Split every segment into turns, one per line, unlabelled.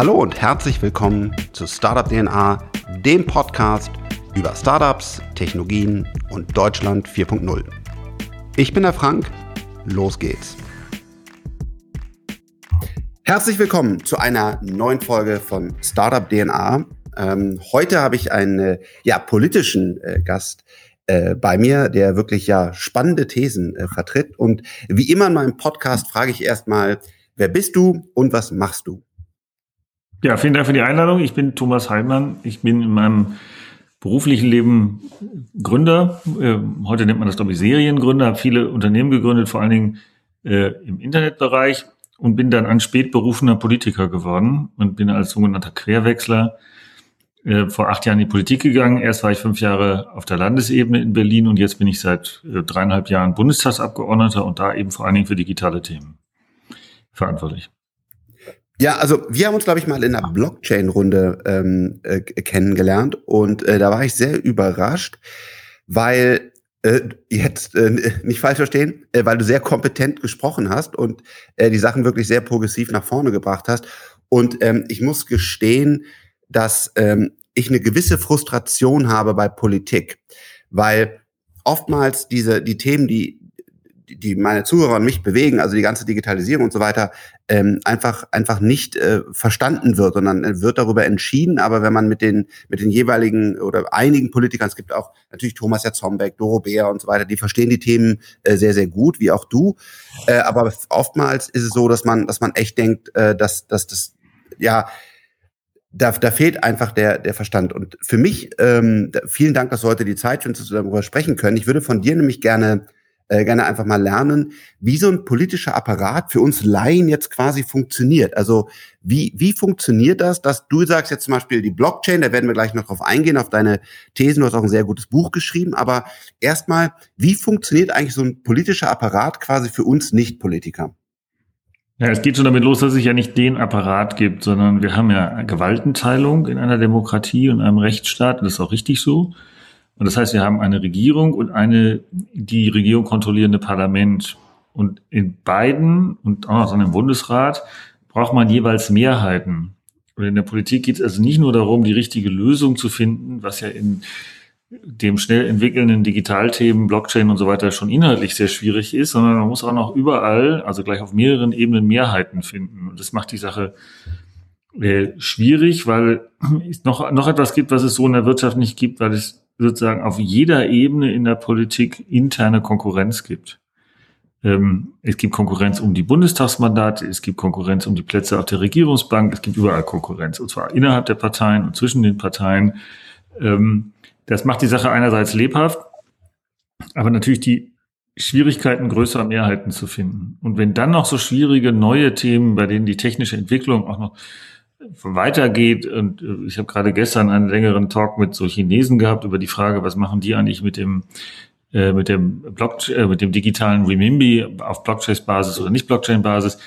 Hallo und herzlich willkommen zu Startup DNA, dem Podcast über Startups, Technologien und Deutschland 4.0. Ich bin der Frank, los geht's. Herzlich willkommen zu einer neuen Folge von Startup DNA. Ähm, heute habe ich einen ja, politischen äh, Gast äh, bei mir, der wirklich ja spannende Thesen äh, vertritt. Und wie immer in meinem Podcast frage ich erstmal, wer bist du und was machst du?
Ja, vielen Dank für die Einladung. Ich bin Thomas Heidmann. Ich bin in meinem beruflichen Leben Gründer. Äh, heute nennt man das, glaube ich, Seriengründer. Habe viele Unternehmen gegründet, vor allen Dingen äh, im Internetbereich und bin dann ein spätberufener Politiker geworden und bin als sogenannter Querwechsler äh, vor acht Jahren in die Politik gegangen. Erst war ich fünf Jahre auf der Landesebene in Berlin und jetzt bin ich seit äh, dreieinhalb Jahren Bundestagsabgeordneter und da eben vor allen Dingen für digitale Themen verantwortlich.
Ja, also wir haben uns, glaube ich, mal in einer Blockchain-Runde ähm, äh, kennengelernt und äh, da war ich sehr überrascht, weil äh, jetzt äh, nicht falsch verstehen, äh, weil du sehr kompetent gesprochen hast und äh, die Sachen wirklich sehr progressiv nach vorne gebracht hast. Und ähm, ich muss gestehen, dass ähm, ich eine gewisse Frustration habe bei Politik, weil oftmals diese die Themen, die die meine Zuhörer und mich bewegen, also die ganze Digitalisierung und so weiter, ähm, einfach einfach nicht äh, verstanden wird, sondern wird darüber entschieden. Aber wenn man mit den mit den jeweiligen oder einigen Politikern, es gibt auch natürlich Thomas Jatzombeck, Doro Beer und so weiter, die verstehen die Themen äh, sehr sehr gut, wie auch du. Äh, aber oftmals ist es so, dass man dass man echt denkt, äh, dass dass das ja da, da fehlt einfach der, der Verstand. Und für mich, ähm, vielen Dank, dass du heute die Zeit findest, dass wir darüber sprechen können. Ich würde von dir nämlich gerne äh, gerne einfach mal lernen, wie so ein politischer Apparat für uns Laien jetzt quasi funktioniert. Also wie, wie funktioniert das, dass du sagst jetzt zum Beispiel die Blockchain, da werden wir gleich noch drauf eingehen, auf deine Thesen, du hast auch ein sehr gutes Buch geschrieben, aber erstmal, wie funktioniert eigentlich so ein politischer Apparat quasi für uns Nicht-Politiker?
Ja, es geht schon damit los, dass es ja nicht den Apparat gibt, sondern wir haben ja Gewaltenteilung in einer Demokratie und einem Rechtsstaat. Das ist auch richtig so. Und das heißt, wir haben eine Regierung und eine die Regierung kontrollierende Parlament. Und in beiden und auch noch dann im Bundesrat braucht man jeweils Mehrheiten. Und in der Politik geht es also nicht nur darum, die richtige Lösung zu finden, was ja in dem schnell entwickelnden Digitalthemen, Blockchain und so weiter schon inhaltlich sehr schwierig ist, sondern man muss auch noch überall, also gleich auf mehreren Ebenen Mehrheiten finden. Und das macht die Sache äh, schwierig, weil es noch, noch etwas gibt, was es so in der Wirtschaft nicht gibt, weil es sozusagen auf jeder Ebene in der Politik interne Konkurrenz gibt. Ähm, es gibt Konkurrenz um die Bundestagsmandate, es gibt Konkurrenz um die Plätze auf der Regierungsbank, es gibt überall Konkurrenz, und zwar innerhalb der Parteien und zwischen den Parteien. Ähm, das macht die Sache einerseits lebhaft, aber natürlich die Schwierigkeiten größerer Mehrheiten zu finden. Und wenn dann noch so schwierige neue Themen, bei denen die technische Entwicklung auch noch weitergeht. Und äh, ich habe gerade gestern einen längeren Talk mit so Chinesen gehabt über die Frage, was machen die eigentlich mit dem äh, mit dem Block, äh, mit dem digitalen Remimbi auf Blockchain-Basis oder nicht Blockchain-Basis.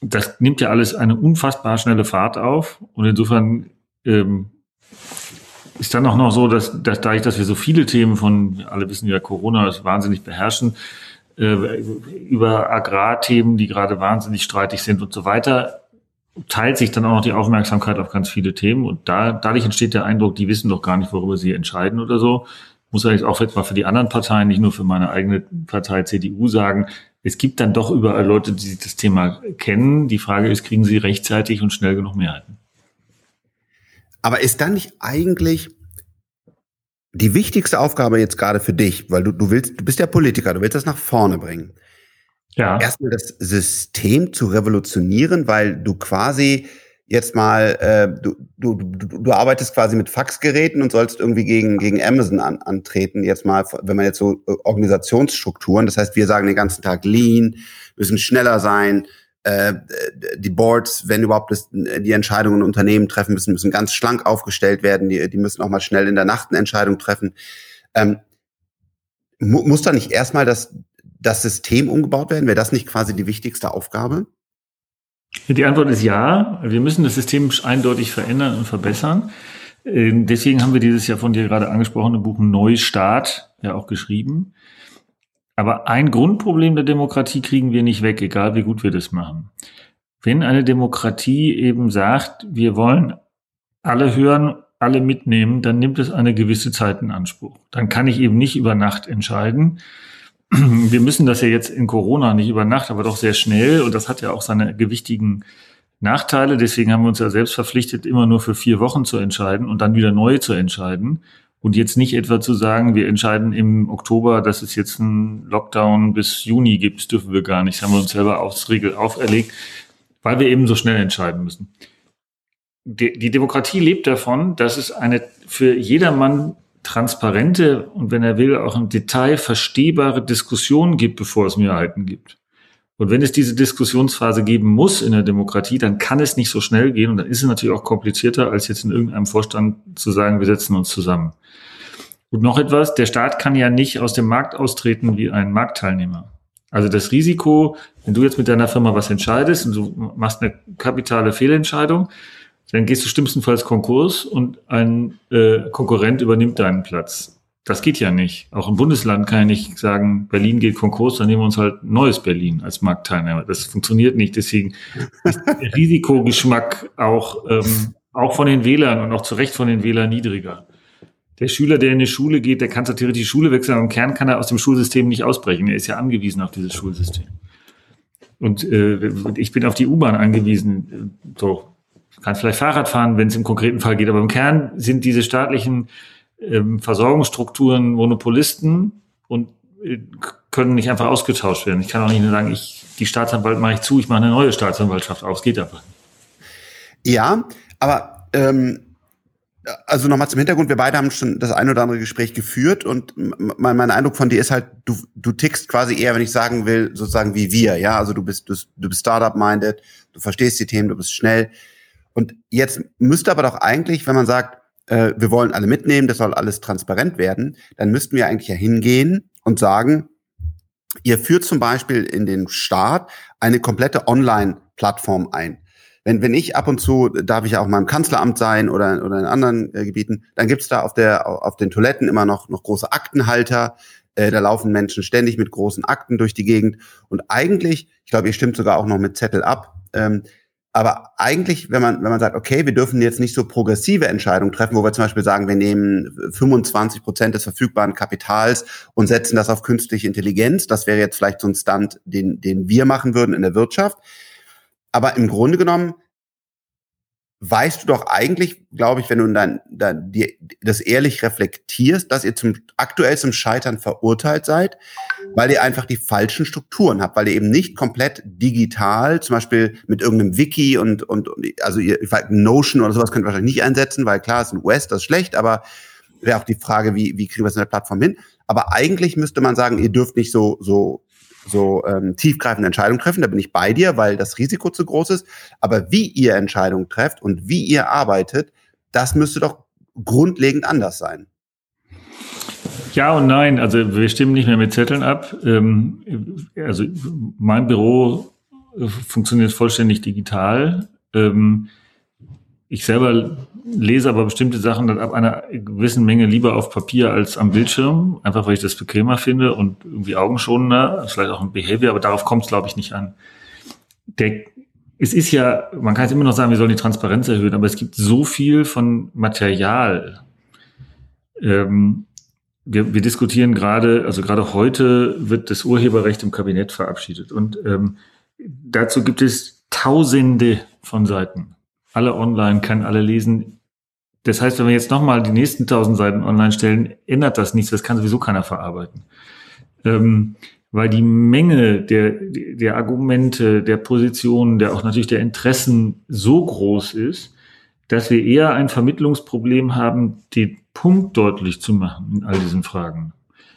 Das nimmt ja alles eine unfassbar schnelle Fahrt auf. Und insofern ähm, ist dann auch noch so, dass, dass dadurch, dass wir so viele Themen von, alle wissen ja, Corona ist wahnsinnig beherrschen, äh, über Agrarthemen, die gerade wahnsinnig streitig sind und so weiter, teilt sich dann auch noch die Aufmerksamkeit auf ganz viele Themen und da, dadurch entsteht der Eindruck, die wissen doch gar nicht, worüber sie entscheiden oder so. Muss eigentlich auch mal für die anderen Parteien, nicht nur für meine eigene Partei CDU sagen, es gibt dann doch überall Leute, die das Thema kennen. Die Frage ist, kriegen sie rechtzeitig und schnell genug Mehrheiten?
Aber ist dann nicht eigentlich die wichtigste Aufgabe jetzt gerade für dich, weil du, du willst, du bist ja Politiker, du willst das nach vorne bringen ja. erstmal das System zu revolutionieren, weil du quasi jetzt mal, äh, du, du, du, du arbeitest quasi mit Faxgeräten und sollst irgendwie gegen, gegen Amazon an, antreten, jetzt mal, wenn man jetzt so äh, Organisationsstrukturen, das heißt, wir sagen den ganzen Tag Lean, müssen schneller sein, äh, die Boards, wenn überhaupt das, die Entscheidungen Unternehmen treffen müssen, müssen ganz schlank aufgestellt werden, die, die müssen auch mal schnell in der Nacht eine Entscheidung treffen. Ähm, mu muss da nicht erstmal das, das System umgebaut werden? Wäre das nicht quasi die wichtigste Aufgabe?
Die Antwort ist ja. Wir müssen das System eindeutig verändern und verbessern. Ähm, deswegen haben wir dieses ja von dir gerade angesprochene Buch Neustart ja auch geschrieben. Aber ein Grundproblem der Demokratie kriegen wir nicht weg, egal wie gut wir das machen. wenn eine Demokratie eben sagt, wir wollen alle hören, alle mitnehmen, dann nimmt es eine gewisse Zeit in Anspruch. Dann kann ich eben nicht über Nacht entscheiden. Wir müssen das ja jetzt in Corona nicht über Nacht, aber doch sehr schnell. Und das hat ja auch seine gewichtigen Nachteile. Deswegen haben wir uns ja selbst verpflichtet, immer nur für vier Wochen zu entscheiden und dann wieder neu zu entscheiden. Und jetzt nicht etwa zu sagen, wir entscheiden im Oktober, dass es jetzt einen Lockdown bis Juni gibt, das dürfen wir gar nicht. Das haben wir uns selber aufs Regel auferlegt, weil wir eben so schnell entscheiden müssen. Die, Demokratie lebt davon, dass es eine für jedermann transparente und wenn er will auch im Detail verstehbare Diskussion gibt, bevor es Mehrheiten gibt. Und wenn es diese Diskussionsphase geben muss in der Demokratie, dann kann es nicht so schnell gehen und dann ist es natürlich auch komplizierter, als jetzt in irgendeinem Vorstand zu sagen, wir setzen uns zusammen. Und noch etwas, der Staat kann ja nicht aus dem Markt austreten wie ein Marktteilnehmer. Also das Risiko, wenn du jetzt mit deiner Firma was entscheidest und du machst eine kapitale Fehlentscheidung, dann gehst du schlimmstenfalls Konkurs und ein äh, Konkurrent übernimmt deinen Platz. Das geht ja nicht. Auch im Bundesland kann ich nicht sagen, Berlin geht Konkurs, dann nehmen wir uns halt neues Berlin als Marktteilnehmer. Das funktioniert nicht. Deswegen ist der Risikogeschmack auch, ähm, auch von den Wählern und auch zu Recht von den Wählern niedriger. Der Schüler, der in die Schule geht, der kann zwar theoretisch die Schule wechseln, aber im Kern kann er aus dem Schulsystem nicht ausbrechen. Er ist ja angewiesen auf dieses Schulsystem. Und äh, ich bin auf die U-Bahn angewiesen. So, kann vielleicht Fahrrad fahren, wenn es im konkreten Fall geht, aber im Kern sind diese staatlichen ähm, Versorgungsstrukturen Monopolisten und äh, können nicht einfach ausgetauscht werden. Ich kann auch nicht nur sagen, ich, die Staatsanwalt mache ich zu, ich mache eine neue Staatsanwaltschaft auf. Es geht einfach.
Ja, aber ähm, also nochmal zum Hintergrund, wir beide haben schon das ein oder andere Gespräch geführt und mein, mein Eindruck von dir ist halt, du, du tickst quasi eher, wenn ich sagen will, sozusagen wie wir, ja, also du bist, du, du bist Startup-minded, du verstehst die Themen, du bist schnell. Und jetzt müsste aber doch eigentlich, wenn man sagt, äh, wir wollen alle mitnehmen, das soll alles transparent werden, dann müssten wir eigentlich ja hingehen und sagen, ihr führt zum Beispiel in den Staat eine komplette Online-Plattform ein. Wenn, wenn ich ab und zu, darf ich ja auch mal im Kanzleramt sein oder, oder in anderen äh, Gebieten, dann gibt's da auf, der, auf den Toiletten immer noch, noch große Aktenhalter. Äh, da laufen Menschen ständig mit großen Akten durch die Gegend. Und eigentlich, ich glaube, ihr stimmt sogar auch noch mit Zettel ab, ähm, aber eigentlich, wenn man, wenn man sagt, okay, wir dürfen jetzt nicht so progressive Entscheidungen treffen, wo wir zum Beispiel sagen, wir nehmen 25 Prozent des verfügbaren Kapitals und setzen das auf künstliche Intelligenz, das wäre jetzt vielleicht so ein Stunt, den, den wir machen würden in der Wirtschaft. Aber im Grunde genommen weißt du doch eigentlich, glaube ich, wenn du dann, dann die, das ehrlich reflektierst, dass ihr zum aktuell zum Scheitern verurteilt seid, weil ihr einfach die falschen Strukturen habt, weil ihr eben nicht komplett digital, zum Beispiel mit irgendeinem Wiki und und also ihr Notion oder sowas könnt ihr wahrscheinlich nicht einsetzen, weil klar ist ein US, das ist schlecht, aber wäre auch die Frage, wie wie kriegen wir es in der Plattform hin? Aber eigentlich müsste man sagen, ihr dürft nicht so so so ähm, tiefgreifende Entscheidungen treffen. Da bin ich bei dir, weil das Risiko zu groß ist. Aber wie ihr Entscheidungen trefft und wie ihr arbeitet, das müsste doch grundlegend anders sein.
Ja und nein. Also wir stimmen nicht mehr mit Zetteln ab. Ähm, also mein Büro äh, funktioniert vollständig digital. Ähm, ich selber lese aber bestimmte Sachen dann ab einer gewissen Menge lieber auf Papier als am Bildschirm, einfach weil ich das bequemer finde und irgendwie augenschonender, vielleicht auch ein Behavior, aber darauf kommt es, glaube ich, nicht an. Der, es ist ja, man kann jetzt immer noch sagen, wir sollen die Transparenz erhöhen, aber es gibt so viel von Material. Ähm, wir, wir diskutieren gerade, also gerade heute wird das Urheberrecht im Kabinett verabschiedet und ähm, dazu gibt es Tausende von Seiten alle online, kann alle lesen. Das heißt, wenn wir jetzt nochmal die nächsten tausend Seiten online stellen, ändert das nichts, das kann sowieso keiner verarbeiten. Ähm, weil die Menge der, der Argumente, der Positionen, der auch natürlich der Interessen so groß ist, dass wir eher ein Vermittlungsproblem haben, den Punkt deutlich zu machen in all diesen Fragen.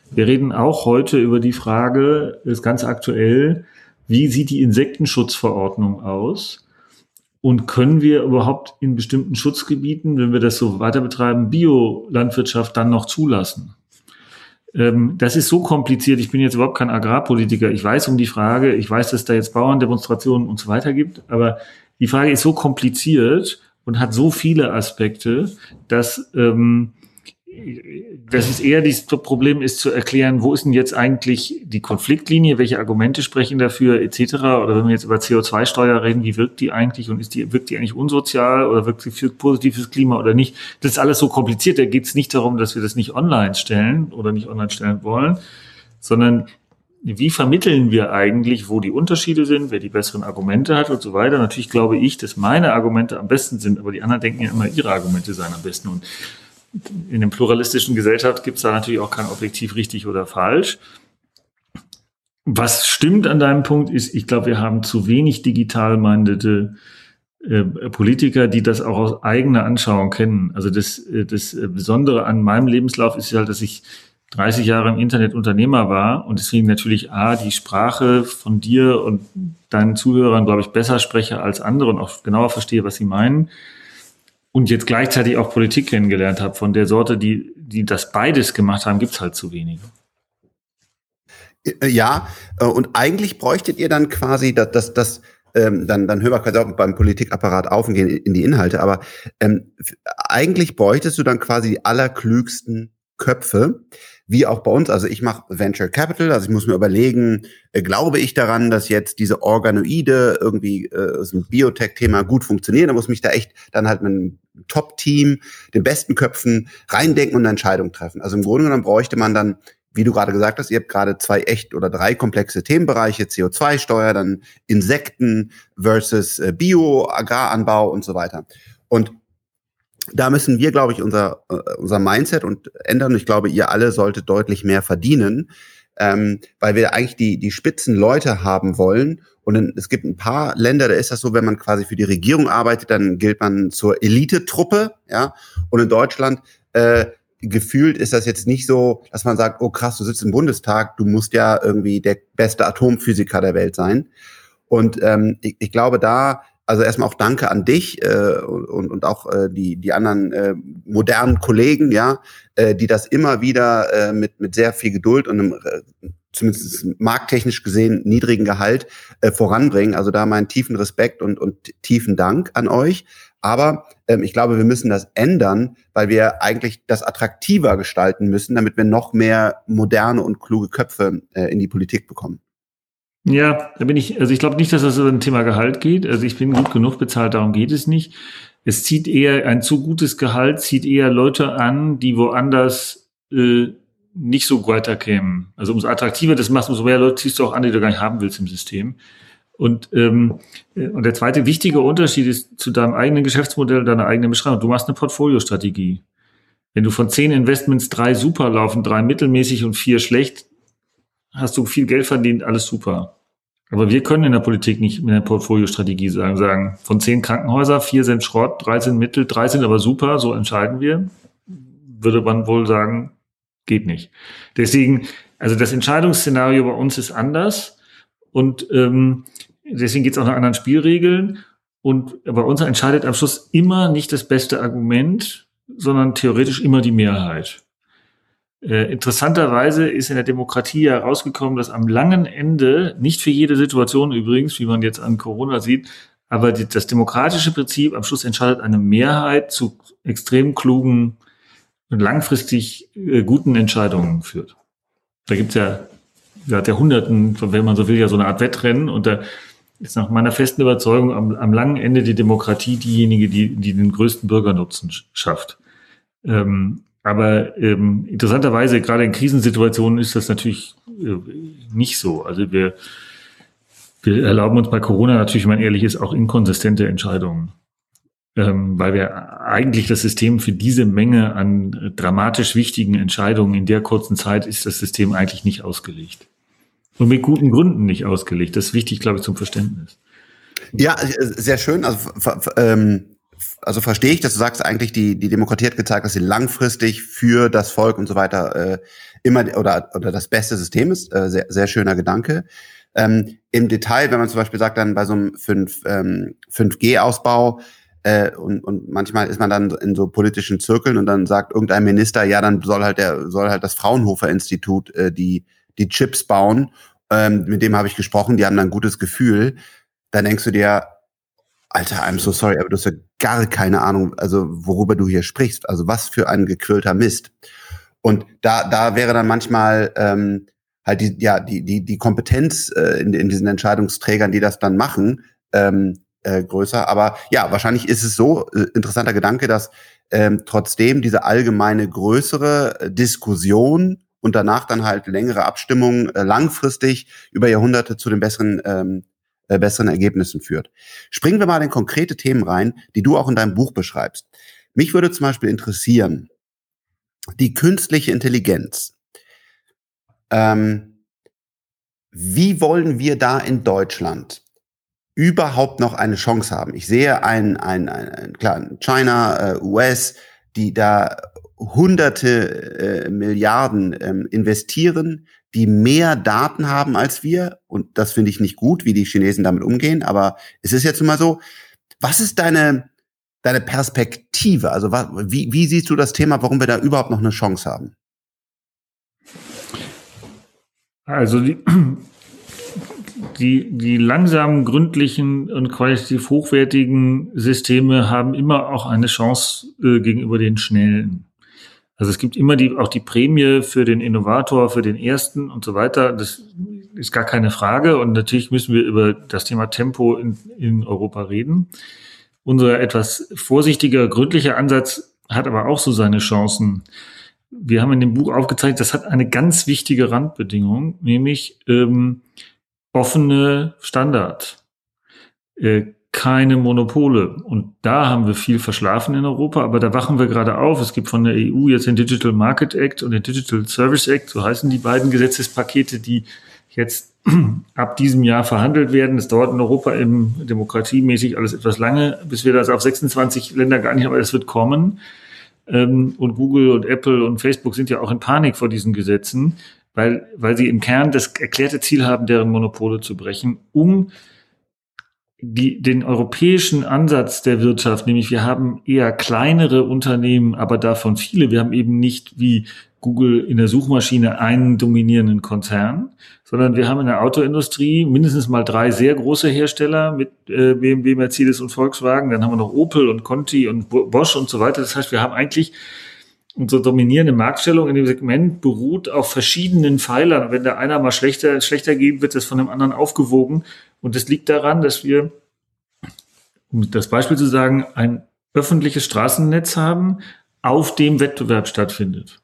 Wir reden auch heute über die Frage, ist ganz aktuell, wie sieht die Insektenschutzverordnung aus? Und können wir überhaupt in bestimmten Schutzgebieten, wenn wir das so weiter betreiben, Biolandwirtschaft dann noch zulassen? Ähm, das ist so kompliziert. Ich bin jetzt überhaupt kein Agrarpolitiker. Ich weiß um die Frage. Ich weiß, dass da jetzt Bauerndemonstrationen und so weiter gibt. Aber die Frage ist so kompliziert und hat so viele Aspekte, dass ähm, das ist eher das Problem ist zu erklären, wo ist denn jetzt eigentlich die Konfliktlinie, welche Argumente sprechen dafür etc. Oder wenn wir jetzt über CO2-Steuer reden, wie wirkt die eigentlich und ist die, wirkt die eigentlich unsozial oder wirkt sie für positives Klima oder nicht? Das ist alles so kompliziert. Da geht es nicht darum, dass wir das nicht online stellen oder nicht online stellen wollen, sondern wie vermitteln wir eigentlich, wo die Unterschiede sind, wer die besseren Argumente hat und so weiter. Natürlich glaube ich, dass meine Argumente am besten sind, aber die anderen denken ja immer, ihre Argumente seien am besten. Und in einer pluralistischen Gesellschaft gibt es da natürlich auch kein objektiv richtig oder falsch. Was stimmt an deinem Punkt ist, ich glaube, wir haben zu wenig digital mindete äh, Politiker, die das auch aus eigener Anschauung kennen. Also das, äh, das Besondere an meinem Lebenslauf ist halt, dass ich 30 Jahre im Internet Unternehmer war und deswegen natürlich A, die Sprache von dir und deinen Zuhörern, glaube ich, besser spreche als andere und auch genauer verstehe, was sie meinen. Und jetzt gleichzeitig auch Politik kennengelernt habe. Von der Sorte, die, die das beides gemacht haben, gibt's halt zu wenige.
Äh, ja, äh, und eigentlich bräuchtet ihr dann quasi das, das, das ähm, dann, dann hören wir quasi auch beim Politikapparat auf und gehen in die Inhalte, aber ähm, eigentlich bräuchtest du dann quasi die allerklügsten Köpfe, wie auch bei uns. Also ich mache Venture Capital, also ich muss mir überlegen, äh, glaube ich daran, dass jetzt diese Organoide irgendwie äh, so ein Biotech-Thema gut funktionieren. Da muss mich da echt dann halt mit einem Top-Team, den besten Köpfen reindenken und eine Entscheidung treffen. Also im Grunde genommen bräuchte man dann wie du gerade gesagt hast, ihr habt gerade zwei echt oder drei komplexe Themenbereiche, CO2-Steuer, dann Insekten versus äh, Bio, Agraranbau und so weiter. Und da müssen wir, glaube ich, unser, äh, unser Mindset und ändern. Ich glaube, ihr alle solltet deutlich mehr verdienen, ähm, weil wir eigentlich die, die spitzen Leute haben wollen. Und in, es gibt ein paar Länder, da ist das so, wenn man quasi für die Regierung arbeitet, dann gilt man zur Elitetruppe, ja. Und in Deutschland äh, gefühlt ist das jetzt nicht so, dass man sagt, oh krass, du sitzt im Bundestag, du musst ja irgendwie der beste Atomphysiker der Welt sein. Und ähm, ich, ich glaube, da also erstmal auch Danke an dich äh, und, und auch äh, die, die anderen äh, modernen Kollegen, ja, äh, die das immer wieder äh, mit, mit sehr viel Geduld und einem äh, zumindest markttechnisch gesehen niedrigen Gehalt äh, voranbringen. Also da meinen tiefen Respekt und, und tiefen Dank an euch. Aber ähm, ich glaube, wir müssen das ändern, weil wir eigentlich das attraktiver gestalten müssen, damit wir noch mehr moderne und kluge Köpfe äh, in die Politik bekommen.
Ja, da bin ich, also ich glaube nicht, dass das über ein Thema Gehalt geht. Also ich bin gut genug bezahlt, darum geht es nicht. Es zieht eher, ein zu gutes Gehalt zieht eher Leute an, die woanders äh, nicht so weiterkämen. Also umso attraktiver das machst, umso mehr Leute ziehst du auch an, die du gar nicht haben willst im System. Und, ähm, äh, und der zweite wichtige Unterschied ist zu deinem eigenen Geschäftsmodell, deiner eigenen Beschreibung. Du machst eine Portfoliostrategie. Wenn du von zehn Investments drei super laufen, drei mittelmäßig und vier schlecht, hast du viel Geld verdient, alles super. Aber wir können in der Politik nicht mit einer Portfoliostrategie sagen, sagen, von zehn Krankenhäuser, vier sind Schrott, drei sind Mittel, drei sind aber super, so entscheiden wir. Würde man wohl sagen, geht nicht. Deswegen, also das Entscheidungsszenario bei uns ist anders und ähm, deswegen geht es auch nach anderen Spielregeln. Und bei uns entscheidet am Schluss immer nicht das beste Argument, sondern theoretisch immer die Mehrheit. Äh, interessanterweise ist in der Demokratie herausgekommen, dass am langen Ende, nicht für jede Situation übrigens, wie man jetzt an Corona sieht, aber die, das demokratische Prinzip am Schluss entscheidet eine Mehrheit zu extrem klugen und langfristig äh, guten Entscheidungen führt. Da gibt's ja seit Jahrhunderten, wenn man so will, ja so eine Art Wettrennen und da ist nach meiner festen Überzeugung am, am langen Ende die Demokratie diejenige, die, die den größten Bürgernutzen schafft. Ähm, aber ähm, interessanterweise, gerade in Krisensituationen ist das natürlich äh, nicht so. Also wir, wir erlauben uns bei Corona natürlich, wenn man ehrlich ist, auch inkonsistente Entscheidungen. Ähm, weil wir eigentlich das System für diese Menge an dramatisch wichtigen Entscheidungen in der kurzen Zeit ist das System eigentlich nicht ausgelegt. Und mit guten Gründen nicht ausgelegt. Das ist wichtig, glaube ich, zum Verständnis.
Ja, sehr schön. Also ähm, also verstehe ich, dass du sagst, eigentlich die, die Demokratie hat gezeigt, dass sie langfristig für das Volk und so weiter äh, immer oder, oder das beste System ist. Äh, sehr, sehr schöner Gedanke. Ähm, Im Detail, wenn man zum Beispiel sagt, dann bei so einem 5, ähm, 5G-Ausbau, äh, und, und manchmal ist man dann in so politischen Zirkeln und dann sagt irgendein Minister, ja, dann soll halt der, soll halt das Fraunhofer-Institut äh, die, die Chips bauen. Ähm, mit dem habe ich gesprochen, die haben dann ein gutes Gefühl. Dann denkst du dir, Alter, I'm so sorry, aber du hast ja gar keine Ahnung, also worüber du hier sprichst. Also was für ein gequillter Mist. Und da, da wäre dann manchmal ähm, halt die, ja, die, die, die Kompetenz äh, in, in diesen Entscheidungsträgern, die das dann machen, ähm, äh, größer. Aber ja, wahrscheinlich ist es so, äh, interessanter Gedanke, dass ähm, trotzdem diese allgemeine größere äh, Diskussion und danach dann halt längere Abstimmungen äh, langfristig über Jahrhunderte zu den besseren, ähm, äh, besseren Ergebnissen führt. Springen wir mal in konkrete Themen rein, die du auch in deinem Buch beschreibst. Mich würde zum Beispiel interessieren, die künstliche Intelligenz. Ähm, wie wollen wir da in Deutschland überhaupt noch eine Chance haben? Ich sehe ein, ein, ein, ein klar, China, äh, US, die da hunderte äh, Milliarden ähm, investieren, die mehr Daten haben als wir. Und das finde ich nicht gut, wie die Chinesen damit umgehen. Aber es ist jetzt immer so. Was ist deine, deine Perspektive? Also wie, wie siehst du das Thema, warum wir da überhaupt noch eine Chance haben?
Also die, die, die langsamen, gründlichen und qualitativ hochwertigen Systeme haben immer auch eine Chance äh, gegenüber den schnellen. Also es gibt immer die, auch die Prämie für den Innovator, für den Ersten und so weiter. Das ist gar keine Frage. Und natürlich müssen wir über das Thema Tempo in, in Europa reden. Unser etwas vorsichtiger, gründlicher Ansatz hat aber auch so seine Chancen. Wir haben in dem Buch aufgezeigt, das hat eine ganz wichtige Randbedingung, nämlich ähm, offene Standards, äh, keine Monopole. Und da haben wir viel verschlafen in Europa, aber da wachen wir gerade auf. Es gibt von der EU jetzt den Digital Market Act und den Digital Service Act, so heißen die beiden Gesetzespakete, die jetzt ab diesem Jahr verhandelt werden. Es dauert in Europa eben demokratiemäßig alles etwas lange, bis wir das auf 26 Länder gar nicht, aber es wird kommen. Ähm, und Google und Apple und Facebook sind ja auch in Panik vor diesen Gesetzen, weil, weil sie im Kern das erklärte Ziel haben, deren Monopole zu brechen, um die, den europäischen Ansatz der Wirtschaft, nämlich wir haben eher kleinere Unternehmen, aber davon viele. Wir haben eben nicht wie Google in der Suchmaschine einen dominierenden Konzern, sondern wir haben in der Autoindustrie mindestens mal drei sehr große Hersteller mit äh, BMW, Mercedes und Volkswagen. Dann haben wir noch Opel und Conti und Bosch und so weiter. Das heißt, wir haben eigentlich unsere dominierende Marktstellung in dem Segment beruht auf verschiedenen Pfeilern. wenn der einer mal schlechter, schlechter geht, wird das von dem anderen aufgewogen. Und das liegt daran, dass wir, um das Beispiel zu sagen, ein öffentliches Straßennetz haben, auf dem Wettbewerb stattfindet.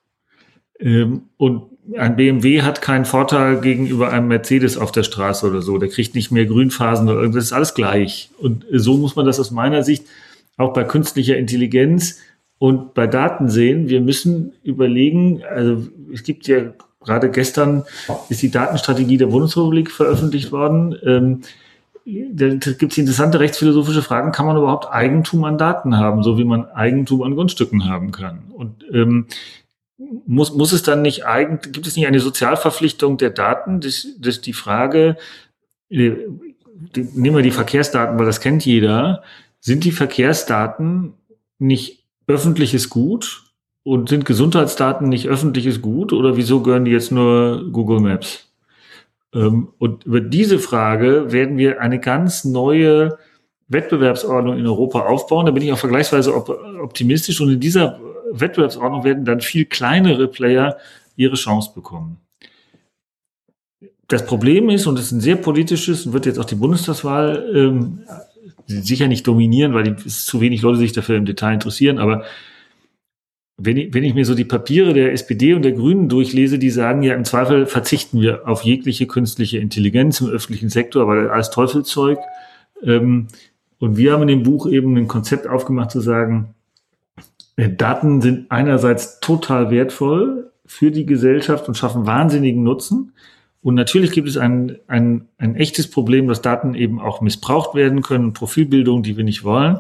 Ähm, und ein BMW hat keinen Vorteil gegenüber einem Mercedes auf der Straße oder so. Der kriegt nicht mehr Grünphasen oder irgendwas. Das ist alles gleich. Und so muss man das aus meiner Sicht auch bei künstlicher Intelligenz und bei Daten sehen, wir müssen überlegen, also es gibt ja gerade gestern ist die Datenstrategie der Bundesrepublik veröffentlicht worden. Ähm, da gibt es interessante rechtsphilosophische Fragen, kann man überhaupt Eigentum an Daten haben, so wie man Eigentum an Grundstücken haben kann? Und ähm, muss, muss es dann nicht eigentlich, gibt es nicht eine Sozialverpflichtung der Daten? Das, das die Frage, äh, die, nehmen wir die Verkehrsdaten, weil das kennt jeder. Sind die Verkehrsdaten nicht öffentliches Gut und sind Gesundheitsdaten nicht öffentliches Gut oder wieso gehören die jetzt nur Google Maps? Ähm, und über diese Frage werden wir eine ganz neue Wettbewerbsordnung in Europa aufbauen. Da bin ich auch vergleichsweise optimistisch und in dieser Wettbewerbsordnung werden dann viel kleinere Player ihre Chance bekommen. Das Problem ist, und es ist ein sehr politisches, und wird jetzt auch die Bundestagswahl ähm, sicher nicht dominieren, weil es zu wenig Leute sich dafür im Detail interessieren, aber wenn ich, wenn ich mir so die Papiere der SPD und der Grünen durchlese, die sagen ja im Zweifel verzichten wir auf jegliche künstliche Intelligenz im öffentlichen Sektor, weil alles Teufelszeug. Ähm, und wir haben in dem Buch eben ein Konzept aufgemacht zu sagen, äh, Daten sind einerseits total wertvoll für die Gesellschaft und schaffen wahnsinnigen Nutzen. Und natürlich gibt es ein, ein, ein echtes Problem, dass Daten eben auch missbraucht werden können, Profilbildung, die wir nicht wollen.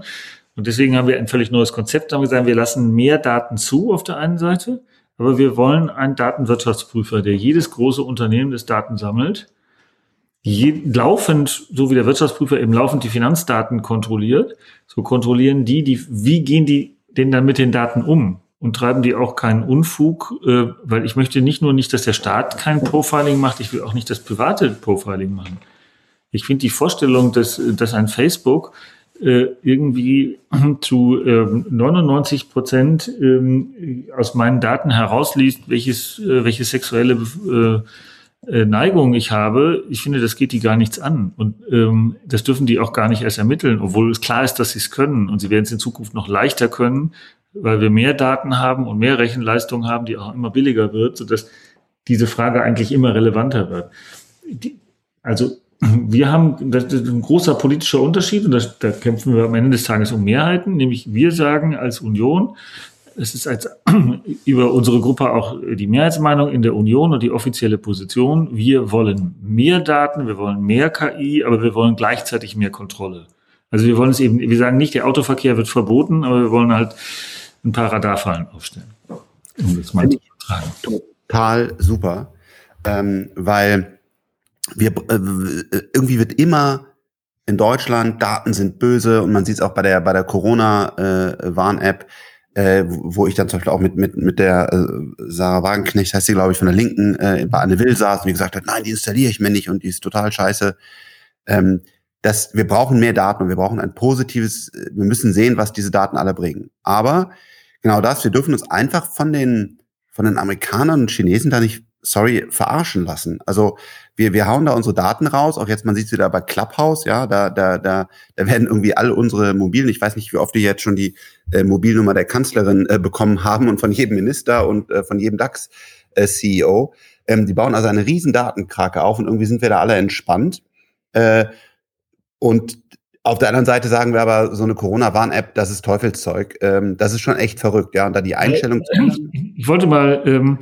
Und deswegen haben wir ein völlig neues Konzept. Haben wir gesagt, wir lassen mehr Daten zu auf der einen Seite, aber wir wollen einen Datenwirtschaftsprüfer, der jedes große Unternehmen das Daten sammelt, je, laufend, so wie der Wirtschaftsprüfer eben laufend die Finanzdaten kontrolliert, so kontrollieren die, die, wie gehen die denn dann mit den Daten um? Und treiben die auch keinen Unfug, äh, weil ich möchte nicht nur nicht, dass der Staat kein Profiling macht, ich will auch nicht das private Profiling machen. Ich finde die Vorstellung, dass, dass ein Facebook äh, irgendwie zu äh, 99 Prozent äh, aus meinen Daten herausliest, welches, äh, welche sexuelle äh, äh, Neigung ich habe. Ich finde, das geht die gar nichts an. Und ähm, das dürfen die auch gar nicht erst ermitteln, obwohl es klar ist, dass sie es können. Und sie werden es in Zukunft noch leichter können, weil wir mehr Daten haben und mehr Rechenleistung haben, die auch immer billiger wird, sodass diese Frage eigentlich immer relevanter wird. Die, also wir haben, das ist ein großer politischer Unterschied und das, da kämpfen wir am Ende des Tages um Mehrheiten, nämlich wir sagen als Union, es ist als, über unsere Gruppe auch die Mehrheitsmeinung in der Union und die offizielle Position. Wir wollen mehr Daten, wir wollen mehr KI, aber wir wollen gleichzeitig mehr Kontrolle. Also wir wollen es eben, wir sagen nicht, der Autoverkehr wird verboten, aber wir wollen halt ein paar Radarfallen aufstellen. Um das
mal zu tragen. Total super, ähm, weil wir äh, irgendwie wird immer in Deutschland Daten sind böse und man sieht es auch bei der bei der Corona äh, Warn-App, äh, wo ich dann zum Beispiel auch mit mit mit der äh, Sarah Wagenknecht heißt sie glaube ich von der Linken äh, bei Anne Will saß und die gesagt hat, nein, die installiere ich mir nicht und die ist total scheiße. Ähm, dass wir brauchen mehr Daten und wir brauchen ein positives, wir müssen sehen, was diese Daten alle bringen. Aber genau das, wir dürfen uns einfach von den von den Amerikanern und Chinesen da nicht sorry, verarschen lassen. Also wir, wir hauen da unsere Daten raus, auch jetzt, man sieht es wieder bei Clubhouse, ja, da, da, da, da werden irgendwie alle unsere mobilen, ich weiß nicht, wie oft die jetzt schon die äh, Mobilnummer der Kanzlerin äh, bekommen haben und von jedem Minister und äh, von jedem DAX-CEO. Äh, ähm, die bauen also eine riesen Datenkrake auf und irgendwie sind wir da alle entspannt. Äh, und auf der anderen Seite sagen wir aber, so eine Corona-Warn-App, das ist Teufelszeug. Ähm, das ist schon echt verrückt, ja. Und da die Einstellung.
Ich wollte mal ähm,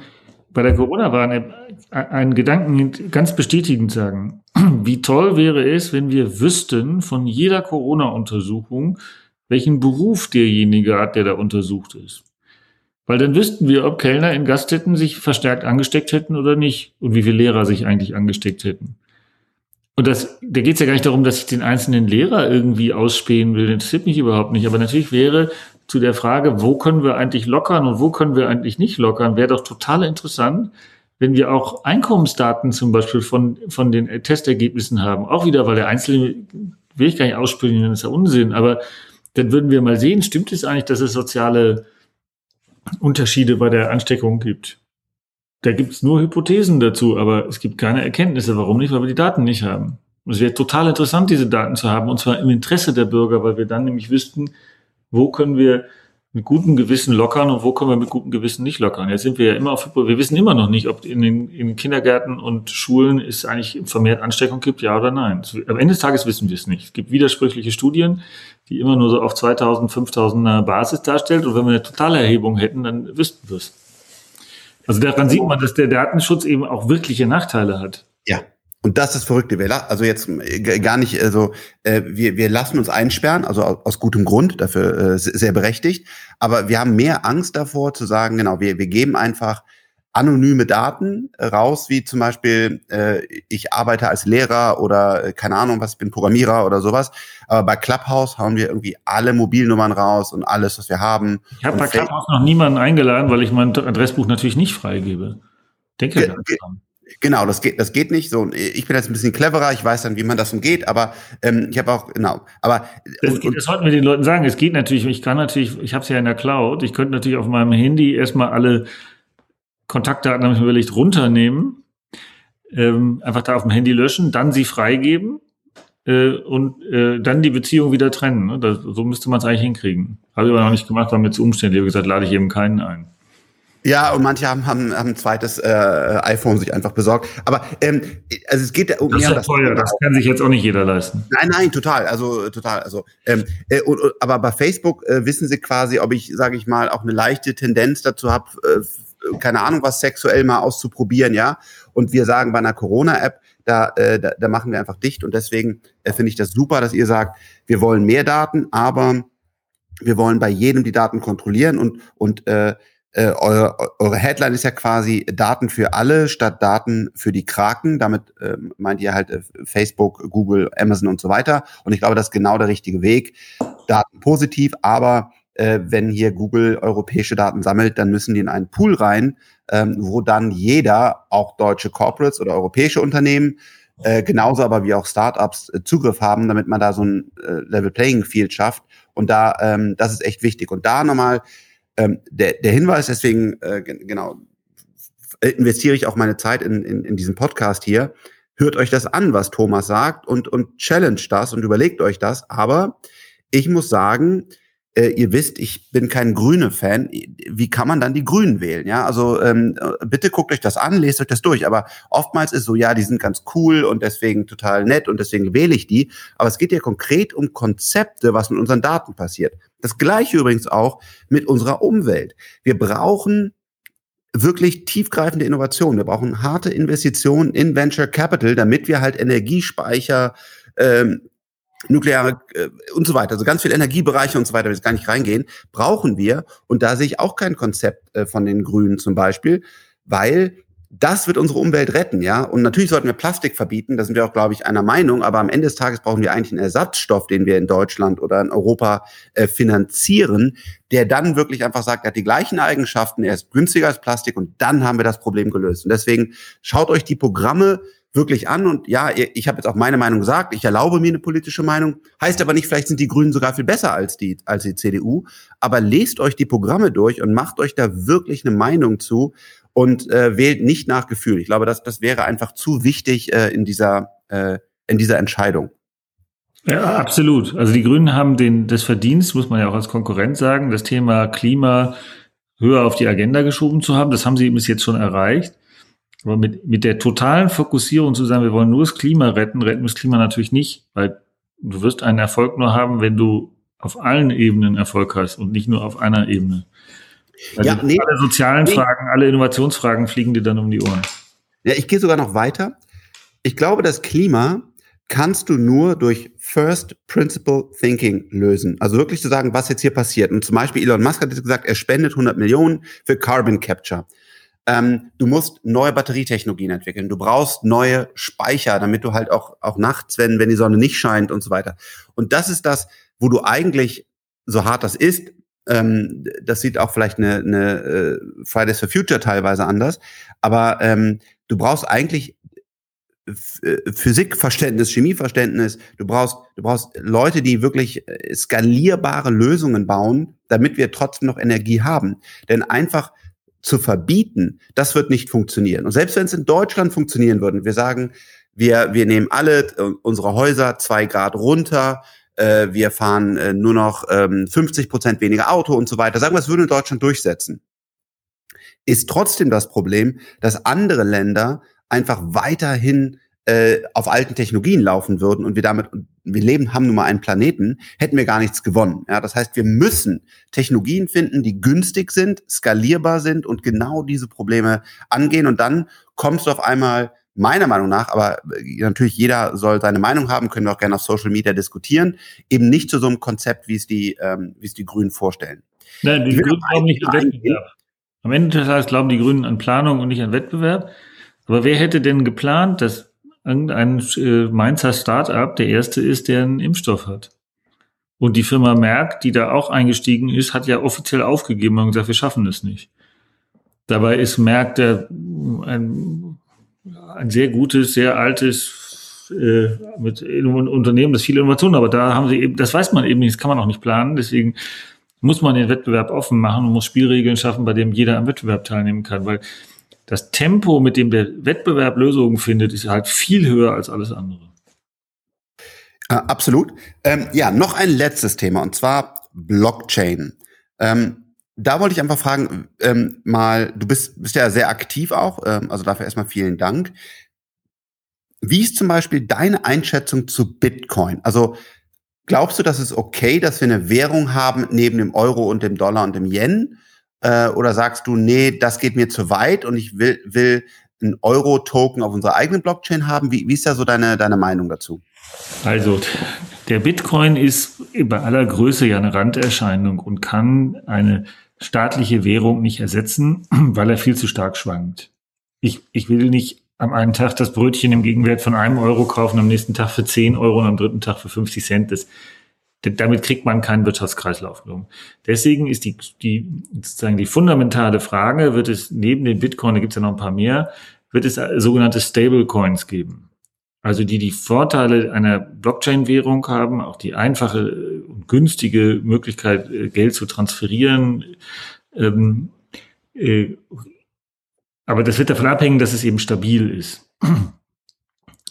bei der Corona-Warn-App einen Gedanken ganz bestätigend sagen. Wie toll wäre es, wenn wir wüssten von jeder Corona-Untersuchung, welchen Beruf derjenige hat, der da untersucht ist. Weil dann wüssten wir, ob Kellner in Gaststätten sich verstärkt angesteckt hätten oder nicht und wie viele Lehrer sich eigentlich angesteckt hätten. Und das, da geht es ja gar nicht darum, dass ich den einzelnen Lehrer irgendwie ausspähen will. Das interessiert mich überhaupt nicht. Aber natürlich wäre zu der Frage, wo können wir eigentlich lockern und wo können wir eigentlich nicht lockern, wäre doch total interessant, wenn wir auch Einkommensdaten zum Beispiel von, von den Testergebnissen haben. Auch wieder, weil der Einzelne will ich gar nicht ausspielen, das ist ja Unsinn, aber dann würden wir mal sehen, stimmt es eigentlich, dass es soziale Unterschiede bei der Ansteckung gibt? Da gibt es nur Hypothesen dazu, aber es gibt keine Erkenntnisse. Warum nicht? Weil wir die Daten nicht haben. Und es wäre total interessant, diese Daten zu haben, und zwar im Interesse der Bürger, weil wir dann nämlich wüssten, wo können wir mit gutem Gewissen lockern und wo können wir mit gutem Gewissen nicht lockern. Jetzt sind wir ja immer auf, wir wissen immer noch nicht, ob in den in Kindergärten und Schulen es eigentlich vermehrt Ansteckung gibt, ja oder nein. Am Ende des Tages wissen wir es nicht. Es gibt widersprüchliche Studien, die immer nur so auf 2000, 5000er Basis darstellt. Und wenn wir eine totale Erhebung hätten, dann wüssten wir es. Also daran sieht man, dass der Datenschutz eben auch wirkliche Nachteile hat.
Ja, und das ist Verrückte. Wir also jetzt äh, gar nicht, also äh, wir, wir lassen uns einsperren, also aus, aus gutem Grund, dafür äh, sehr berechtigt. Aber wir haben mehr Angst davor zu sagen, genau, wir, wir geben einfach anonyme Daten raus, wie zum Beispiel, äh, ich arbeite als Lehrer oder äh, keine Ahnung, was ich bin Programmierer oder sowas. Aber bei Clubhouse hauen wir irgendwie alle Mobilnummern raus und alles, was wir haben.
Ich habe bei Clubhouse noch niemanden eingeladen, weil ich mein Adressbuch natürlich nicht freigebe. Denke ja,
Genau, das geht, das geht nicht. So, ich bin jetzt ein bisschen cleverer, ich weiß dann, wie man das umgeht, aber ähm, ich habe auch, genau. Aber
das, und, geht, das sollten wir den Leuten sagen. Es geht natürlich, ich kann natürlich, ich habe es ja in der Cloud, ich könnte natürlich auf meinem Handy erstmal alle Kontaktdaten, habe ich mir überlegt, runternehmen, ähm, einfach da auf dem Handy löschen, dann sie freigeben äh, und äh, dann die Beziehung wieder trennen. Ne? Das, so müsste man es eigentlich hinkriegen. Habe ich aber noch nicht gemacht, war mir zu umständlich. Ich habe gesagt, lade ich eben keinen ein.
Ja, und manche haben, haben, haben ein zweites äh, iPhone sich einfach besorgt. Aber ähm, also es geht
um das ist ja teuer, das kann sich jetzt auch nicht jeder leisten.
Nein, nein, total, also total. Also, ähm, äh, und, aber bei Facebook äh, wissen sie quasi, ob ich, sage ich mal, auch eine leichte Tendenz dazu habe, äh, keine Ahnung, was sexuell mal auszuprobieren, ja. Und wir sagen bei einer Corona-App, da, äh, da, da machen wir einfach dicht. Und deswegen äh, finde ich das super, dass ihr sagt, wir wollen mehr Daten, aber wir wollen bei jedem die Daten kontrollieren und, und äh, äh, eure, eure Headline ist ja quasi Daten für alle statt Daten für die Kraken. Damit äh, meint ihr halt äh, Facebook, Google, Amazon und so weiter. Und ich glaube, das ist genau der richtige Weg. Daten positiv, aber äh, wenn hier Google europäische Daten sammelt, dann müssen die in einen Pool rein, ähm, wo dann jeder, auch deutsche Corporates oder europäische Unternehmen, Äh, genauso aber wie auch Startups äh, Zugriff haben, damit man da so ein äh, Level Playing Field schafft. Und da, ähm, das ist echt wichtig. Und da nochmal ähm, der, der Hinweis, deswegen, äh, genau, investiere ich auch meine Zeit in, in, in diesen Podcast hier. Hört euch das an, was Thomas sagt und, und challenge das und überlegt euch das. Aber ich muss sagen, äh, ihr wisst, ich bin kein Grüne-Fan. Wie kann man dann die Grünen wählen? Ja, also ähm, bitte guckt euch das an, lest euch das durch. Aber oftmals ist so, ja, die sind ganz cool und deswegen total nett und deswegen wähle ich die. Aber es geht ja konkret um Konzepte, was mit unseren Daten passiert. Das gleiche übrigens auch mit unserer Umwelt. Wir brauchen wirklich tiefgreifende Innovationen. Wir brauchen harte Investitionen in Venture Capital, damit wir halt Energiespeicher, ähm, nukleare äh, und so weiter, also ganz viele Energiebereiche und so weiter, wir jetzt gar nicht reingehen, brauchen wir. Und da sehe ich auch kein Konzept äh, von den Grünen zum Beispiel, weil das wird unsere Umwelt retten, ja. Und natürlich sollten wir Plastik verbieten, da sind wir auch, glaube ich, einer Meinung, aber am Ende des Tages brauchen wir eigentlich einen Ersatzstoff, den wir in Deutschland oder in Europa äh, finanzieren, der dann wirklich einfach sagt, er hat die gleichen Eigenschaften, er ist günstiger als Plastik und dann haben wir das Problem gelöst. Und deswegen schaut euch die Programme wirklich an. Und ja, ich habe jetzt auch meine Meinung gesagt. Ich erlaube mir eine politische Meinung. Heißt aber nicht, vielleicht sind die Grünen sogar viel besser als die, als die CDU. Aber lest euch die Programme durch und macht euch da wirklich eine Meinung zu und äh, wählt nicht nach Gefühl. Ich glaube, das, das wäre einfach zu wichtig äh, in, dieser, äh, in dieser Entscheidung.
Ja, absolut. Also die Grünen haben den, das Verdienst, muss man ja auch als Konkurrent sagen, das Thema Klima höher auf die Agenda geschoben zu haben. Das haben sie bis jetzt schon erreicht. Aber mit, mit der totalen Fokussierung zu sagen, wir wollen nur das Klima retten, retten wir das Klima natürlich nicht, weil du wirst einen Erfolg nur haben, wenn du auf allen Ebenen Erfolg hast und nicht nur auf einer Ebene. Also ja, nee, alle sozialen nee. Fragen, alle Innovationsfragen fliegen dir dann um die Ohren.
Ja, ich gehe sogar noch weiter. Ich glaube, das Klima kannst du nur durch First Principle Thinking lösen. Also wirklich zu sagen, was jetzt hier passiert. Und zum Beispiel Elon Musk hat jetzt gesagt, er spendet 100 Millionen für Carbon Capture. Ähm, du musst neue Batterietechnologien entwickeln. Du brauchst neue Speicher, damit du halt auch, auch nachts, wenn, wenn die Sonne nicht scheint und so weiter. Und das ist das, wo du eigentlich, so hart das ist, ähm, das sieht auch vielleicht eine, eine äh, Fridays for Future teilweise anders. Aber ähm, du brauchst eigentlich äh, Physikverständnis, Chemieverständnis. Du brauchst, du brauchst Leute, die wirklich äh, skalierbare Lösungen bauen, damit wir trotzdem noch Energie haben. Denn einfach zu verbieten, das wird nicht funktionieren. Und selbst wenn es in Deutschland funktionieren würde, wir sagen, wir, wir nehmen alle äh, unsere Häuser zwei Grad runter, äh, wir fahren äh, nur noch ähm, 50 Prozent weniger Auto und so weiter. Sagen wir, es würde in Deutschland durchsetzen. Ist trotzdem das Problem, dass andere Länder einfach weiterhin äh, auf alten Technologien laufen würden und wir damit, wir leben, haben nun mal einen Planeten, hätten wir gar nichts gewonnen. Ja, das heißt, wir müssen Technologien finden, die günstig sind, skalierbar sind und genau diese Probleme angehen und dann kommst du auf einmal meiner Meinung nach, aber äh, natürlich jeder soll seine Meinung haben, können wir auch gerne auf Social Media diskutieren, eben nicht zu so einem Konzept, wie es die, ähm, wie es die Grünen vorstellen.
Nein, die Grünen glauben nicht an Wettbewerb. Am Ende des Tages glauben die Grünen an Planung und nicht an Wettbewerb. Aber wer hätte denn geplant, dass irgendein äh, Mainzer Startup der erste ist, der einen Impfstoff hat? Und die Firma Merck, die da auch eingestiegen ist, hat ja offiziell aufgegeben und gesagt, wir schaffen das nicht. Dabei ist Merck der, ein ein sehr gutes, sehr altes äh, mit Unternehmen, das viele Innovationen, aber da haben sie eben, das weiß man eben nicht, das kann man auch nicht planen, deswegen muss man den Wettbewerb offen machen und muss Spielregeln schaffen, bei dem jeder am Wettbewerb teilnehmen kann, weil das Tempo, mit dem der Wettbewerb Lösungen findet, ist halt viel höher als alles andere.
Äh, absolut. Ähm, ja, noch ein letztes Thema und zwar Blockchain. Ähm, da wollte ich einfach fragen, ähm, mal, du bist, bist ja sehr aktiv auch, ähm, also dafür erstmal vielen Dank. Wie ist zum Beispiel deine Einschätzung zu Bitcoin? Also glaubst du, dass es okay, dass wir eine Währung haben neben dem Euro und dem Dollar und dem Yen? Äh, oder sagst du, nee, das geht mir zu weit und ich will, will ein Euro-Token auf unserer eigenen Blockchain haben? Wie, wie ist da so deine, deine Meinung dazu?
Also, der Bitcoin ist bei aller Größe ja eine Randerscheinung und kann eine staatliche Währung nicht ersetzen, weil er viel zu stark schwankt. Ich, ich will nicht am einen Tag das Brötchen im Gegenwert von einem Euro kaufen, am nächsten Tag für 10 Euro und am dritten Tag für 50 Cent. Das, damit kriegt man keinen Wirtschaftskreislauf gelungen. Deswegen ist die, die, sozusagen die fundamentale Frage, wird es neben den Bitcoin, da gibt es ja noch ein paar mehr, wird es sogenannte Stablecoins geben. also die die Vorteile einer Blockchain-Währung haben, auch die einfache und günstige Möglichkeit, äh, Geld zu transferieren. Ähm, äh, aber das wird davon abhängen, dass es eben stabil ist.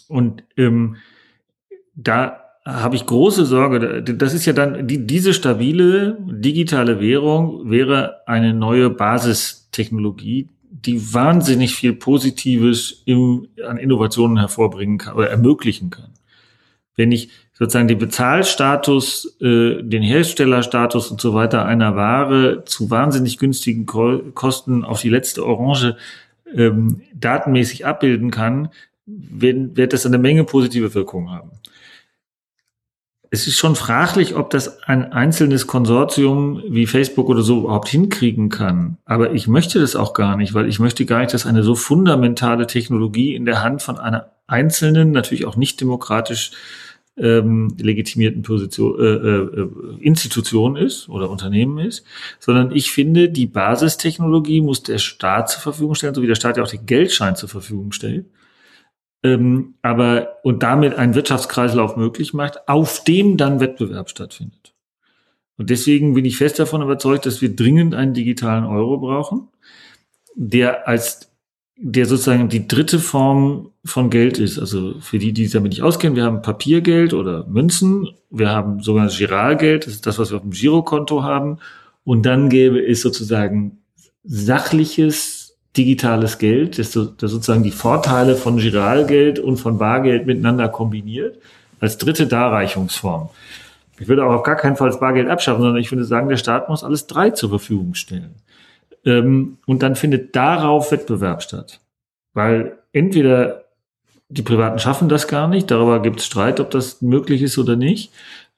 Und ähm, da habe ich große Sorge. Das ist ja dann, die, diese stabile digitale Währung wäre eine neue Basistechnologie, die wahnsinnig viel Positives im, an Innovationen hervorbringen kann oder ermöglichen kann. Wenn ich sozusagen den Bezahlstatus, äh, den Herstellerstatus und so weiter einer Ware zu wahnsinnig günstigen Ko Kosten auf die letzte Orange ähm, datenmäßig abbilden kann, wird, wird das eine Menge positive Wirkungen haben es ist schon fraglich, ob das ein einzelnes Konsortium wie Facebook oder so überhaupt hinkriegen kann. Aber ich möchte das auch gar nicht, weil ich möchte gar nicht, dass eine so fundamentale Technologie in der Hand von einer einzelnen, natürlich auch nicht demokratisch ähm, legitimierten Position, äh, äh, Institution ist oder Unternehmen ist, sondern ich finde, die Basistechnologie muss der Staat zur Verfügung stellen, so wie der Staat ja auch den Geldschein zur Verfügung stellt ähm, aber und damit einen Wirtschaftskreislauf möglich macht, auf dem dann Wettbewerb stattfindet. Und deswegen bin ich fest davon überzeugt, dass wir dringend einen digitalen Euro brauchen, der als der sozusagen die dritte Form von Geld ist. Also für die, die sich damit nicht auskennen, wir haben Papiergeld oder Münzen, wir haben sogenanntes Giralgeld, das ist das, was wir auf dem Girokonto haben. Und dann gäbe es sozusagen sachliches digitales Geld, das, das sozusagen die Vorteile von Giralgeld und von Bargeld miteinander kombiniert, als dritte Darreichungsform. Ich würde auch auf gar keinen Fall das Bargeld abschaffen, sondern ich würde sagen, der Staat muss alles drei zur Verfügung stellen. Ähm, und dann findet darauf Wettbewerb statt. Weil entweder die Privaten schaffen das gar nicht, darüber gibt es Streit, ob das möglich ist oder nicht.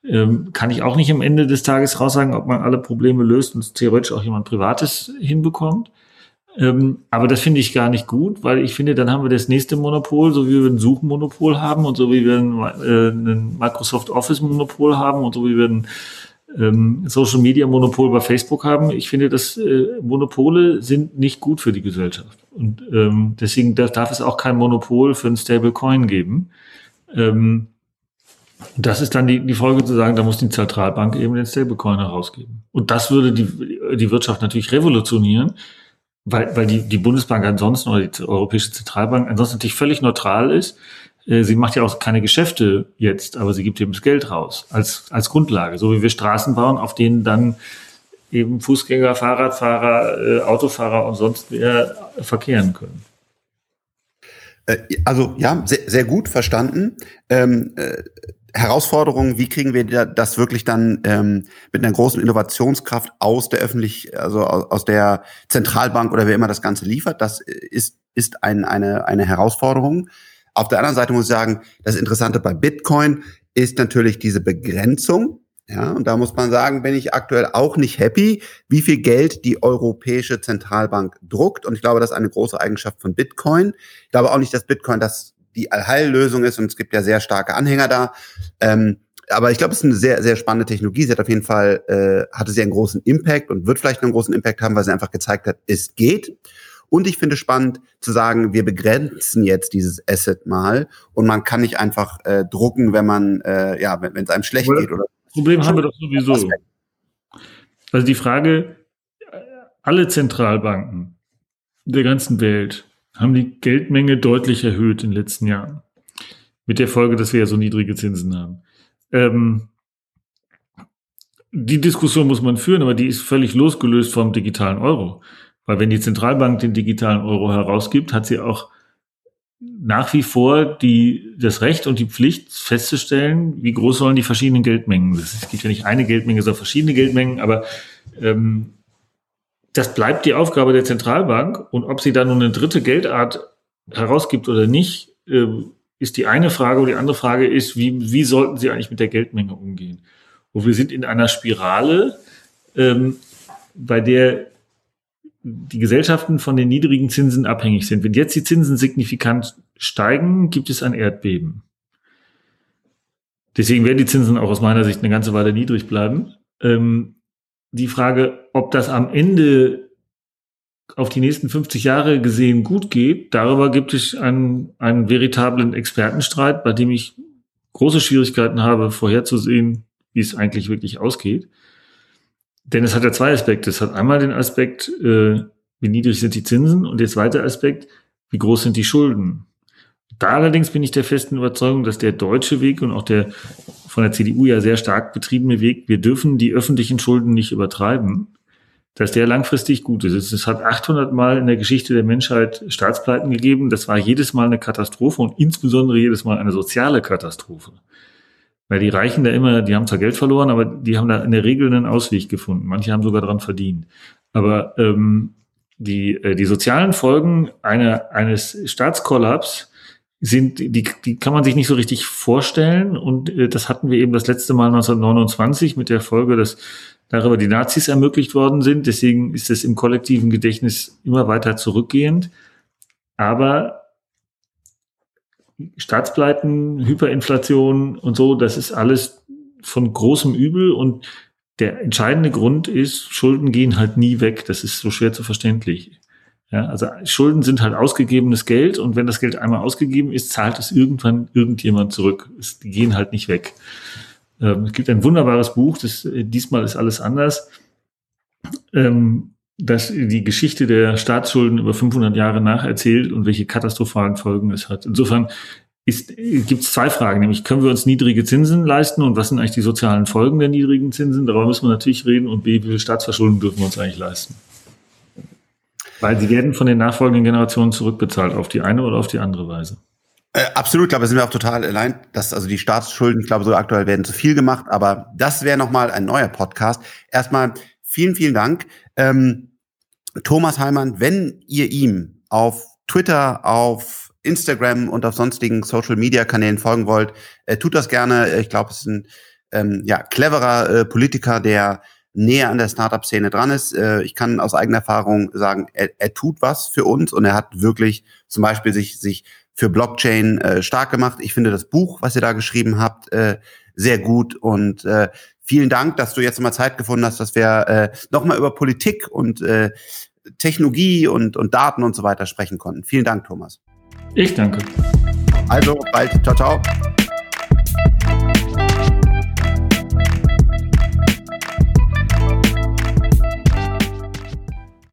Ähm, kann ich auch nicht am Ende des Tages raussagen, ob man alle Probleme löst und theoretisch auch jemand Privates hinbekommt. Ähm, aber das finde ich gar nicht gut, weil ich finde, dann haben wir das nächste Monopol, so wie wir ein Suchmonopol haben und so wie wir ein, äh, ein Microsoft Office Monopol haben und so wie wir ein ähm, Social Media Monopol bei Facebook haben. Ich finde, dass äh, Monopole sind nicht gut für die Gesellschaft. Und ähm, deswegen darf, darf es auch kein Monopol für ein Stablecoin geben. Ähm, das ist dann die, die Folge zu sagen, da muss die Zentralbank eben den Stablecoin herausgeben. Und das würde die, die Wirtschaft natürlich revolutionieren, weil, weil die, die Bundesbank ansonsten oder die Europäische Zentralbank ansonsten natürlich völlig neutral ist. Äh, sie macht ja auch keine Geschäfte jetzt, aber sie gibt eben das Geld raus als, als Grundlage. So wie wir Straßen bauen, auf denen dann eben Fußgänger, Fahrradfahrer, äh, Autofahrer und sonst wer verkehren können.
Äh, also ja, sehr, sehr gut verstanden. Ähm, äh, Herausforderungen, wie kriegen wir das wirklich dann ähm, mit einer großen Innovationskraft aus der öffentlich, also aus der Zentralbank oder wer immer das Ganze liefert, das ist, ist ein, eine, eine Herausforderung. Auf der anderen Seite muss ich sagen, das Interessante bei Bitcoin ist natürlich diese Begrenzung. Ja, und da muss man sagen, bin ich aktuell auch nicht happy, wie viel Geld die Europäische Zentralbank druckt. Und ich glaube, das ist eine große Eigenschaft von Bitcoin. Ich glaube auch nicht, dass Bitcoin das die Allheillösung ist und es gibt ja sehr starke Anhänger da. Ähm, aber ich glaube, es ist eine sehr, sehr spannende Technologie. Sie hat auf jeden Fall, äh, hatte sie einen großen Impact und wird vielleicht einen großen Impact haben, weil sie einfach gezeigt hat, es geht. Und ich finde spannend zu sagen, wir begrenzen jetzt dieses Asset mal und man kann nicht einfach äh, drucken, wenn man, äh, ja, wenn es einem schlecht
Aber
geht. Oder
Problem haben wir doch sowieso. Also die Frage, alle Zentralbanken der ganzen Welt haben die Geldmenge deutlich erhöht in den letzten Jahren. Mit der Folge, dass wir ja so niedrige Zinsen haben. Ähm, die Diskussion muss man führen, aber die ist völlig losgelöst vom digitalen Euro. Weil wenn die Zentralbank den digitalen Euro herausgibt, hat sie auch nach wie vor die, das Recht und die Pflicht festzustellen, wie groß sollen die verschiedenen Geldmengen. Es gibt ja nicht eine Geldmenge, sondern verschiedene Geldmengen, aber ähm, das bleibt die Aufgabe der Zentralbank. Und ob sie da nun eine dritte Geldart herausgibt oder nicht, äh, ist die eine Frage. Und die andere Frage ist, wie, wie sollten sie eigentlich mit der Geldmenge umgehen? Und wir sind in einer Spirale, ähm, bei der die Gesellschaften von den niedrigen Zinsen abhängig sind. Wenn jetzt die Zinsen signifikant steigen, gibt es ein Erdbeben. Deswegen werden die Zinsen auch aus meiner Sicht eine ganze Weile niedrig bleiben. Ähm, die Frage, ob das am Ende auf die nächsten 50 Jahre gesehen gut geht, darüber gibt es einen, einen veritablen Expertenstreit, bei dem ich große Schwierigkeiten habe, vorherzusehen, wie es eigentlich wirklich ausgeht. Denn es hat ja zwei Aspekte. Es hat einmal den Aspekt, äh, wie niedrig sind die Zinsen und der zweite Aspekt, wie groß sind die Schulden. Da allerdings bin ich der festen Überzeugung, dass der deutsche Weg und auch der von der CDU ja sehr stark betriebene Weg, wir dürfen die öffentlichen Schulden nicht übertreiben, dass der langfristig gut ist. Es hat 800 Mal in der Geschichte der Menschheit Staatspleiten gegeben. Das war jedes Mal eine Katastrophe und insbesondere jedes Mal eine soziale Katastrophe. Weil die Reichen da immer, die haben zwar Geld verloren, aber die haben da in der Regel einen Ausweg gefunden. Manche haben sogar dran verdient. Aber ähm, die, äh, die sozialen Folgen einer, eines Staatskollaps sind, die, die kann man sich nicht so richtig vorstellen. Und äh, das hatten wir eben das letzte Mal 1929 mit der Folge, dass darüber die Nazis ermöglicht worden sind. Deswegen ist es im kollektiven Gedächtnis immer weiter zurückgehend. Aber Staatspleiten, Hyperinflation und so, das ist alles von großem Übel und der entscheidende Grund ist, Schulden gehen halt nie weg. Das ist so schwer zu verständlich. Ja, also Schulden sind halt ausgegebenes Geld und wenn das Geld einmal ausgegeben ist, zahlt es irgendwann irgendjemand zurück. Es, die gehen halt nicht weg. Ähm, es gibt ein wunderbares Buch, das äh, diesmal ist alles anders, ähm, das die Geschichte der Staatsschulden über 500 Jahre nacherzählt und welche katastrophalen Folgen es hat. Insofern gibt es zwei Fragen, nämlich können wir uns niedrige Zinsen leisten und was sind eigentlich die sozialen Folgen der niedrigen Zinsen? Darüber müssen wir natürlich reden und B, wie viel Staatsverschuldung dürfen wir uns eigentlich leisten? Weil sie werden von den nachfolgenden Generationen zurückbezahlt, auf die eine oder auf die andere Weise.
Äh, absolut, ich glaube, sind wir auch total allein, dass also die Staatsschulden, ich glaube, so aktuell werden zu viel gemacht, aber das wäre nochmal ein neuer Podcast. Erstmal vielen, vielen Dank. Ähm, Thomas Heimann, wenn ihr ihm auf Twitter, auf Instagram und auf sonstigen Social Media Kanälen folgen wollt, äh, tut das gerne. Ich glaube, es ist ein ähm, ja, cleverer äh, Politiker, der näher an der Startup-Szene dran ist. Äh, ich kann aus eigener Erfahrung sagen, er, er tut was für uns und er hat wirklich zum Beispiel sich, sich für Blockchain äh, stark gemacht. Ich finde das Buch, was ihr da geschrieben habt, äh, sehr gut und äh, vielen Dank, dass du jetzt mal Zeit gefunden hast, dass wir äh, nochmal über Politik und äh, Technologie und, und Daten und so weiter sprechen konnten. Vielen Dank, Thomas.
Ich danke.
Also, bald. Ciao, ciao.